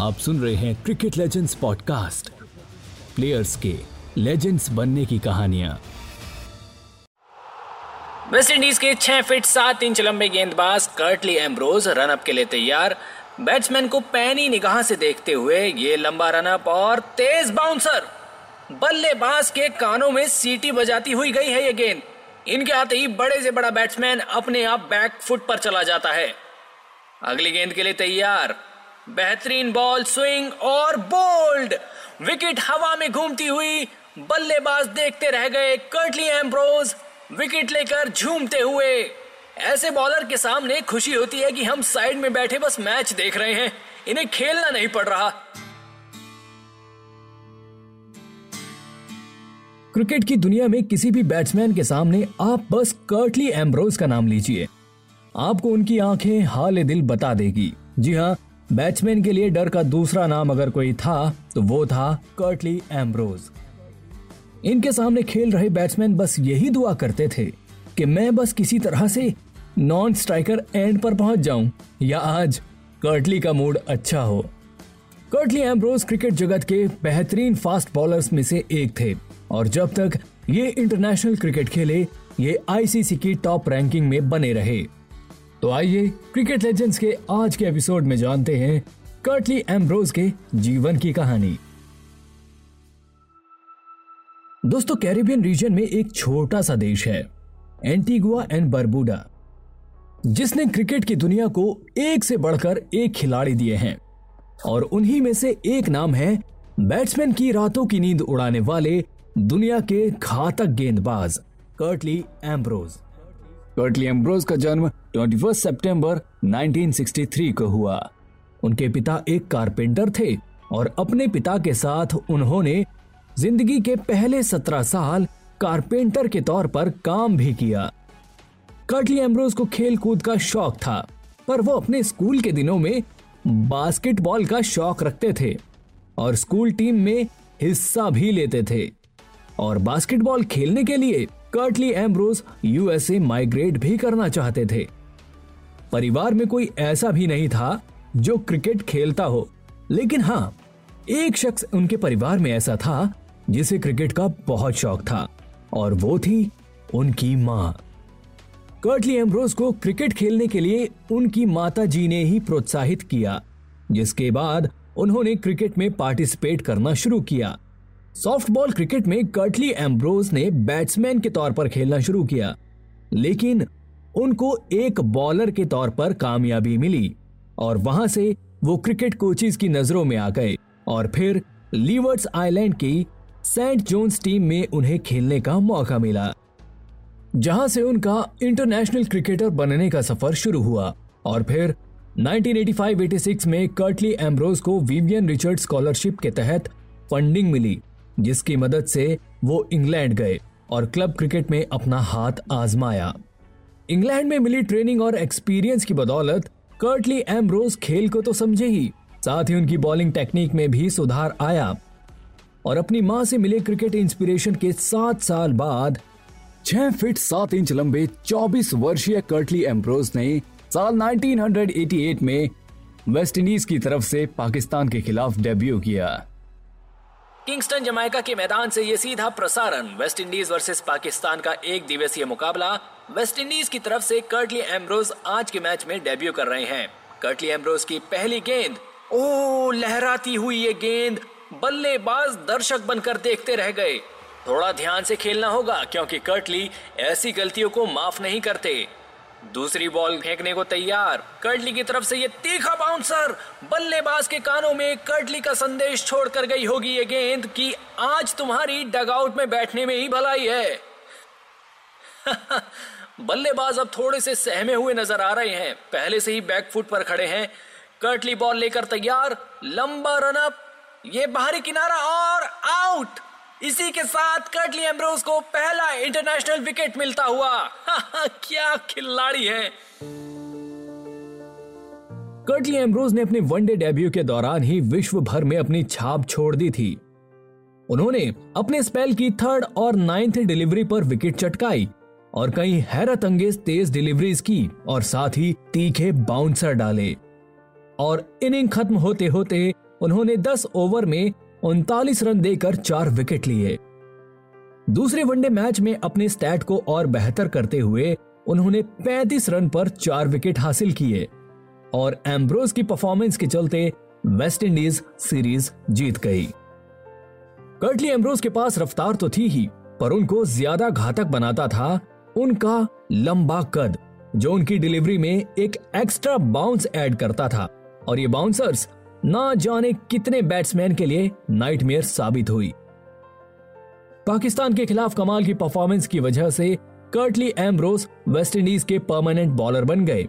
आप सुन रहे हैं क्रिकेट लेजेंड्स पॉडकास्ट प्लेयर्स के लेजेंड्स बनने की कहानियाँ। वेस्ट इंडीज के छह फीट सात इंच लंबे गेंदबाज कर्टली एम्ब्रोज रनअप के लिए तैयार। बैट्समैन को पैनी निगाह से देखते हुए ये लंबा रनअप और तेज बाउंसर बल्लेबाज के कानों में सीटी बजाती हुई गई है ये गेंद। इनके आते ही बड़े से बड़ा बैट्समैन अपने आप बैक फुट पर चला जाता है। अगली गेंद के लिए तैयार। बेहतरीन बॉल, स्विंग और बोल्ड। विकेट हवा में घूमती हुई बल्लेबाज देखते रह गए कर्टली एम्ब्रोज। विकेट लेकर झूमते हुए। ऐसे बॉलर के सामने खुशी होती है कि हम साइड में बैठे बस मैच देख रहे हैं। इन्हें खेलना नहीं पड़ रहा। क्रिकेट की दुनिया में किसी भी बैट्समैन के सामने आप बस कर्टली एम्ब्रोज का नाम लीजिए। आपको उनकी आँखें हाल दिल बता देगी। जी हाँ बैट्समैन के लिए डर का दूसरा नाम अगर कोई था तो वो था कर्टली एम्ब्रोज इनके सामने खेल रहे बैट्समैन बस यही दुआ करते थे कि मैं बस किसी तरह से नॉन स्ट्राइकर एंड पर पहुँच जाऊँ, या आज कर्टली का मूड अच्छा हो। कर्टली एम्ब्रोज क्रिकेट जगत के बेहतरीन फास्ट बॉलर्स में से एक थे। और जब तक ये इंटरनेशनल क्रिकेट खेले, ये आईसीसी की टॉप रैंकिंग में बने रहे। तो आइए क्रिकेट लेजेंड्स के आज के एपिसोड में जानते हैं कर्टली एम्ब्रोज के जीवन की कहानी। दोस्तों कैरिबियन रीजन में एक छोटा सा देश है एंटीगुआ एंड बरबूडा जिसने क्रिकेट की दुनिया को एक से बढ़कर एक खिलाड़ी दिए हैं। और उन्हीं में से एक नाम है बैट्समैन की रातों की नींद उड़ाने वाले दुनिया के घातक गेंदबाज कर्टली एम्ब्रोज कर्टली एम्ब्रोज का जन्म 21 सितंबर 1963 को हुआ। उनके पिता एक कारपेंटर थे और अपने पिता के साथ उन्होंने ज़िंदगी के पहले सत्रह साल कारपेंटर के तौर पर काम भी किया। कर्टली एम्ब्रोज को खेल कूद का शौक था, पर वो अपने स्कूल के दिनों में बास्केटबॉल का शौक रखते थे और स्कूल टीम में हिस्सा भी लेते थे। और बास्केटबॉल खेलने के लिए कर्टली एम्ब्रोज यूएसए माइग्रेट भी करना चाहते थे। परिवार में कोई ऐसा भी नहीं था जो क्रिकेट खेलता हो। लेकिन हाँ एक शख्स उनके परिवार में ऐसा था जिसे क्रिकेट का बहुत शौक था, और वो थी उनकी माँ। कर्टली एम्ब्रोज को क्रिकेट खेलने के लिए उनकी माता जी ने ही प्रोत्साहित किया, जिसके बाद उन्होंने क्रिकेट में पार्टिसिपेट करना शुरू किया। सॉफ्टबॉल क्रिकेट में कर्टली एम्ब्रोज ने बैट्समैन के तौर पर खेलना शुरू किया, लेकिन उनको एक बॉलर के तौर पर कामयाबी मिली और वहाँ से वो क्रिकेट कोचेज की नज़रों में आ गए और फिर लीवर्ड्स आइलैंड की सेंट जोन्स टीम में उन्हें खेलने का मौका मिला, जहाँ से उनका इंटरनेशनल क्रिकेटर बनने का सफ़र शुरू हुआ और फिर 1985-86 में कर्टली एम्ब्रोज को विवियन रिचर्ड स्कॉलरशिप के तहत फंडिंग मिली। जिसकी मदद से वो इंग्लैंड गए और क्लब क्रिकेट में अपना हाथ आजमाया। इंग्लैंड में मिली ट्रेनिंग और एक्सपीरियंस की बदौलत कर्टली एम्ब्रोज खेल को तो समझे ही, साथ ही उनकी बॉलिंग टेक्निक में भी सुधार आया। और अपनी माँ से मिले क्रिकेट इंस्पिरेशन के सात साल बाद छह फीट सात इंच लंबे 24 वर्षीय कर्टली एम्ब्रोज ने साल 1988 में वेस्ट इंडीज की तरफ़ से पाकिस्तान के खिलाफ डेब्यू किया। किंगस्टन जमाइका के मैदान से ये सीधा प्रसारण। वेस्ट इंडीज वर्सेस पाकिस्तान का एक दिवसीय मुकाबला। वेस्ट इंडीज की तरफ़ से कर्टली एम्ब्रोज आज के मैच में डेब्यू कर रहे हैं। कर्टली एम्ब्रोज की पहली गेंद। ओ, लहराती हुई ये गेंद। बल्लेबाज दर्शक बनकर देखते रह गए। थोड़ा ध्यान से खेलना होगा, क्योंकि कर्टली ऐसी गलतियों को माफ़ नहीं करते। दूसरी बॉल फेंकने को तैयार। कर्टली की तरफ़ से ये तीखा बाउंसर बल्लेबाज के कानों में कर्टली का संदेश छोड़कर गई होगी ये गेंद कि आज तुम्हारी डगआउट में बैठने में ही भलाई है। बल्लेबाज अब थोड़े से सहमे हुए नज़र आ रहे हैं। पहले से ही बैक फुट पर खड़े हैं। कर्टली बॉल लेकर तैयार। लंबा रनअप ये बाहरी किनारा और आउट इसी के साथ कर्टली एम्ब्रोज को पहला इंटरनेशनल विकेट मिलता हुआ। क्या खिलाड़ी है। कर्टली एम्ब्रोज ने अपने वनडे डेब्यू के दौरान ही विश्व भर में अपनी छाप छोड़ दी थी। उन्होंने अपने स्पेल की थर्ड और नाइन्थ डिलीवरी पर विकेट चटकाई और कई हैरत अंगेज तेज डिलीवरीज की और साथ ही तीखे बाउंसर डाले। और इनिंग खत्म होते होते उन्होंने 10 ओवर में उनतालीस रन देकर चार विकेट लिए। दूसरे वनडे मैच में अपने स्टैट को और बेहतर करते हुए उन्होंने 35 रन पर चार विकेट हासिल किए और एम्ब्रोज की परफॉर्मेंस के चलते वेस्ट इंडीज सीरीज़ जीत गई। कर्टली एम्ब्रोज के पास रफ्तार तो थी ही, पर उनको ज़्यादा घातक बनाता था उनका लंबा कद, जो उनकी डिलीवरी में एक एक्स्ट्रा बाउंस ऐड करता था और ये बाउंसर्स ना जाने कितने बैट्समैन के लिए नाइटमेयर साबित हुई। पाकिस्तान के खिलाफ कमाल की परफॉर्मेंस की वजह से कर्टली एम्ब्रोस वेस्टइंडीज के परमानेंट बॉलर बन गए।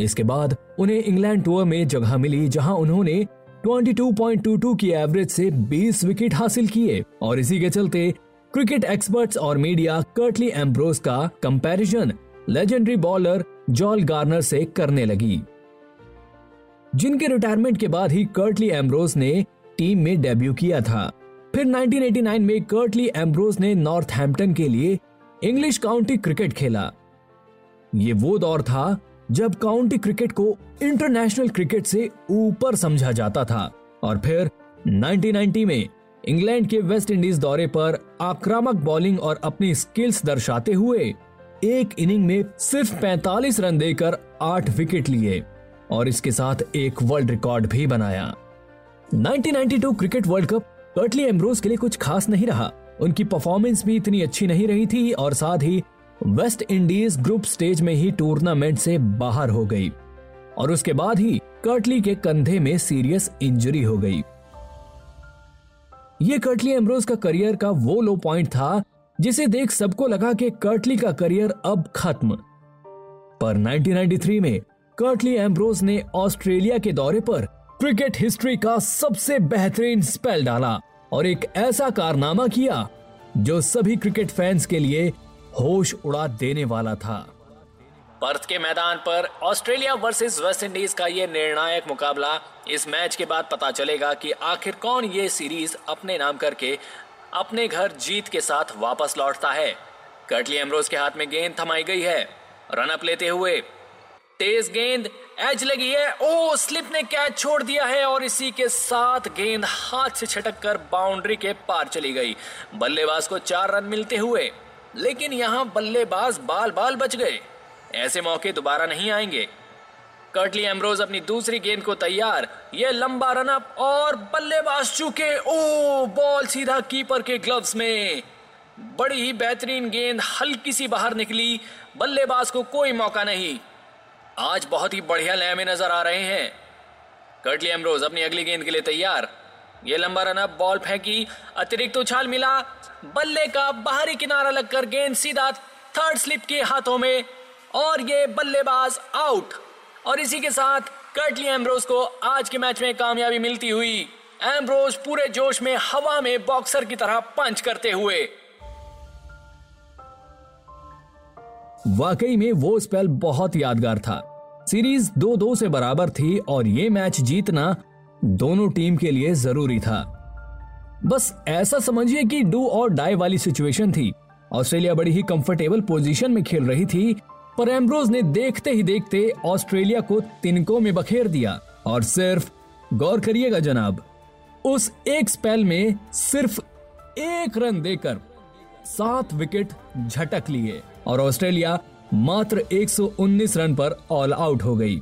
इसके बाद उन्हें इंग्लैंड टूर में जगह मिली जहाँ उन्होंने 22.22 की एवरेज से 20 विकेट हासिल किए और इसी के चलते क्रिकेट एक्सपर्ट्स और मीडिया कर्टली एम्ब्रोस का comparison legendary bowler Joel Garner से करने लगी। जिनके रिटायरमेंट के बाद ही कर्टली एम्ब्रोस ने टीम में डेब्यू किया था। फिर 1989 में कर्टली एम्ब्रोस ने नॉर्थहैम्पटन के लिए इंग्लिश काउंटी क्रिकेट खेला। ये वो दौर था जब काउंटी क्रिकेट को इंटरनेशनल क्रिकेट से ऊपर समझा जाता था। और फिर 1990 में इंग्लैंड के वेस्ट इंडीज दौरे पर आक्रामक बॉलिंग और अपनी स्किल्स दर्शाते हुए एक इनिंग में सिर्फ़ 45 रन देकर आठ विकेट लिए। और इसके साथ एक वर्ल्ड रिकॉर्ड भी बनाया। 1992 cricket world cup Curtly Ambrose के लिए कुछ खास नहीं रहा। उनकी परफॉर्मेंस भी इतनी अच्छी नहीं रही थी और साथ ही वेस्ट इंडीज ग्रुप स्टेज में ही टूर्नामेंट से बाहर हो गई। और उसके बाद ही कर्टली के कंधे में सीरियस इंजरी हो गई। ये कर्टली एम्ब्रोज का करियर का वो लो पॉइंट था, जिसे देख सबको लगा कि कर्टली का करियर अब खत्म। पर 1993 में कर्टली एम्ब्रोज ने ऑस्ट्रेलिया के दौरे पर क्रिकेट हिस्ट्री का सबसे बेहतरीन स्पेल डाला और एक ऐसा कारनामा किया जो सभी क्रिकेट फैंस के लिए होश उड़ा देने वाला था। पर्थ के मैदान पर ऑस्ट्रेलिया वर्सेस वेस्ट इंडीज का ये निर्णायक मुकाबला, इस मैच के बाद पता चलेगा कि आखिर कौन ये सीरीज़ अपने नाम करके अपने घर जीत के साथ वापस लौटता है। कर्टली एमरोज के हाथ में गेंद थमाई गई है। रनअप लेते हुए तेज गेंद, एज लगी है, ओ, स्लिप ने कैच छोड़ दिया है और इसी के साथ गेंद हाथ से छटक कर बाउंड्री के पार चली गई। बल्लेबाज को चार रन मिलते हुए, लेकिन यहाँ बल्लेबाज बाल बाल बच गए। ऐसे मौके दोबारा नहीं आएँगे। कर्टली एम्ब्रोज अपनी दूसरी गेंद को तैयार। ये लंबा रनअप और बल्लेबाज चूके, ओ, बॉल सीधा कीपर के ग्लव्स में। बड़ी ही बेहतरीन गेंद, हल्की सी बाहर निकली। बल्लेबाज को कोई मौका नहीं। आज बहुत ही बढ़िया लय में नज़र आ रहे हैं। कर्टली एम्ब्रोज अपनी अगली गेंद के लिए तैयार। ये लंबा रनअप बॉल फेंकी, अतिरिक्त उछाल मिला। बल्ले का बाहरी किनारा लगकर गेंद सीधा थर्ड स्लिप के हाथों में, और ये बल्लेबाज आउट। और इसी के साथ कर्टली एम्ब्रोज को आज के मैच में कामयाबी मिलती हुई एम्ब्रोज पूरे जोश में हवा में बॉक्सर की तरह पंच करते हुए। वाकई में वो स्पेल बहुत यादगार था। सीरीज़ दो दो से बराबर थी और ये मैच जीतना दोनों टीम के लिए ज़रूरी था। बस ऐसा समझिए कि डू और डाई वाली सिचुएशन थी। ऑस्ट्रेलिया बड़ी ही कंफर्टेबल पोजीशन में खेल रही थी, पर एम्ब्रोज ने देखते ही देखते ऑस्ट्रेलिया को तिनकों में बखेर दिया। और सिर्फ़, गौर करिएगा जनाब, उस एक स्पेल में सिर्फ़ एक रन देकर सात विकेट झटक लिए। और ऑस्ट्रेलिया मात्र 119 रन पर ऑल आउट हो गई।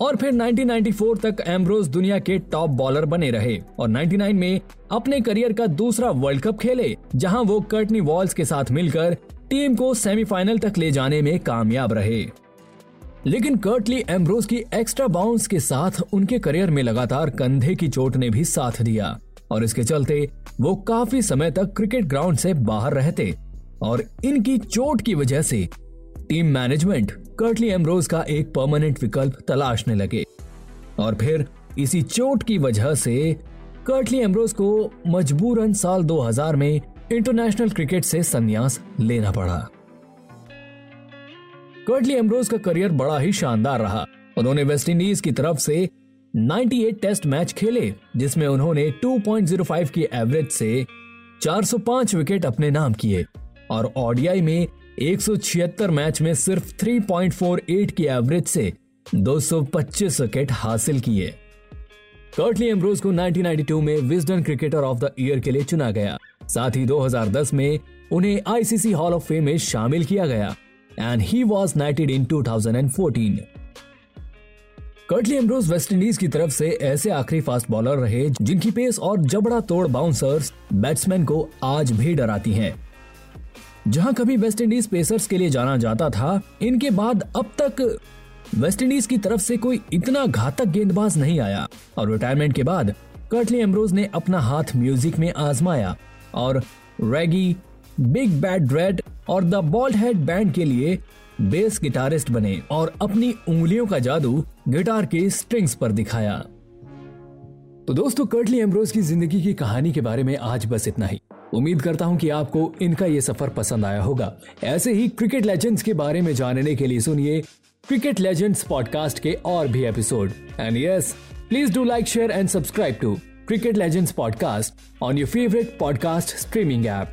और फिर 1994 तक एम्ब्रोज दुनिया के टॉप बॉलर बने रहे और 99 में अपने करियर का दूसरा वर्ल्ड कप खेले, जहाँ वो कर्टनी वॉल्स के साथ मिलकर टीम को सेमीफाइनल तक ले जाने में कामयाब रहे। लेकिन कर्टली एम्ब्रोज की एक्स्ट्रा बाउंस के साथ उनके करियर में लगातार कंधे की चोट ने भी साथ दिया। और इसके चलते वो काफ़ी समय तक क्रिकेट ग्राउंड से बाहर रहते और इनकी चोट की वजह से टीम मैनेजमेंट कर्टली एमरोज का एक परमानेंट विकल्प तलाशने लगे। और फिर इसी चोट की वजह से कर्टली एमरोज को मजबूरन साल 2000 में इंटरनेशनल क्रिकेट से संन्यास लेना पड़ा। कर्टली एमरोज का करियर बड़ा ही शानदार रहा। उन्होंने वेस्ट इंडीज की तरफ़ से 98 टेस्ट मैच खेले, जिसमें उन्होंने 2.05 की एवरेज से 405 विकेट अपने नाम किए। और ओडियाई में 176 मैच में सिर्फ़ 3.48 की एवरेज से 225 विकेट हासिल किए। कर्टली एम्ब्रोज को 1992 में Wisden cricketer of the year के लिए चुना गया। साथ ही 2010 में उन्हें आईसीसी हॉल ऑफ़ फेम में शामिल किया गया। And he was knighted in 2014 Curtly Ambrose West Indies की तरफ़ से ऐसे आखिरी फास्ट बॉलर रहे जिनकी पेस और जबड़ा तोड़ बाउंसर्स बैट्समैन को आज भी डराती हैं। जहाँ कभी वेस्टइंडीज पेसर्स के लिए जाना जाता था, इनके बाद अब तक वेस्टइंडीज की तरफ़ से कोई इतना घातक गेंदबाज नहीं आया। और रिटायरमेंट के बाद कर्टली एम्ब्रोज ने अपना हाथ म्यूज़िक में आजमाया। और रेगी बिग बैड रेड और द बॉल्ड हेड बैंड के लिए बेस गिटारिस्ट बने और अपनी उंगलियों का जादू गिटार के स्ट्रिंग्स पर दिखाया। तो दोस्तों कर्टली एम्ब्रोज की ज़िंदगी की कहानी के बारे में आज बस इतना ही। उम्मीद करता हूँ कि आपको इनका ये सफ़र पसंद आया होगा। ऐसे ही क्रिकेट लेजेंड्स के बारे में जानने के लिए सुनिए क्रिकेट लेजेंड्स पॉडकास्ट के और भी episode. And yes please do like share and subscribe to cricket legends podcast on your favourite podcast streaming app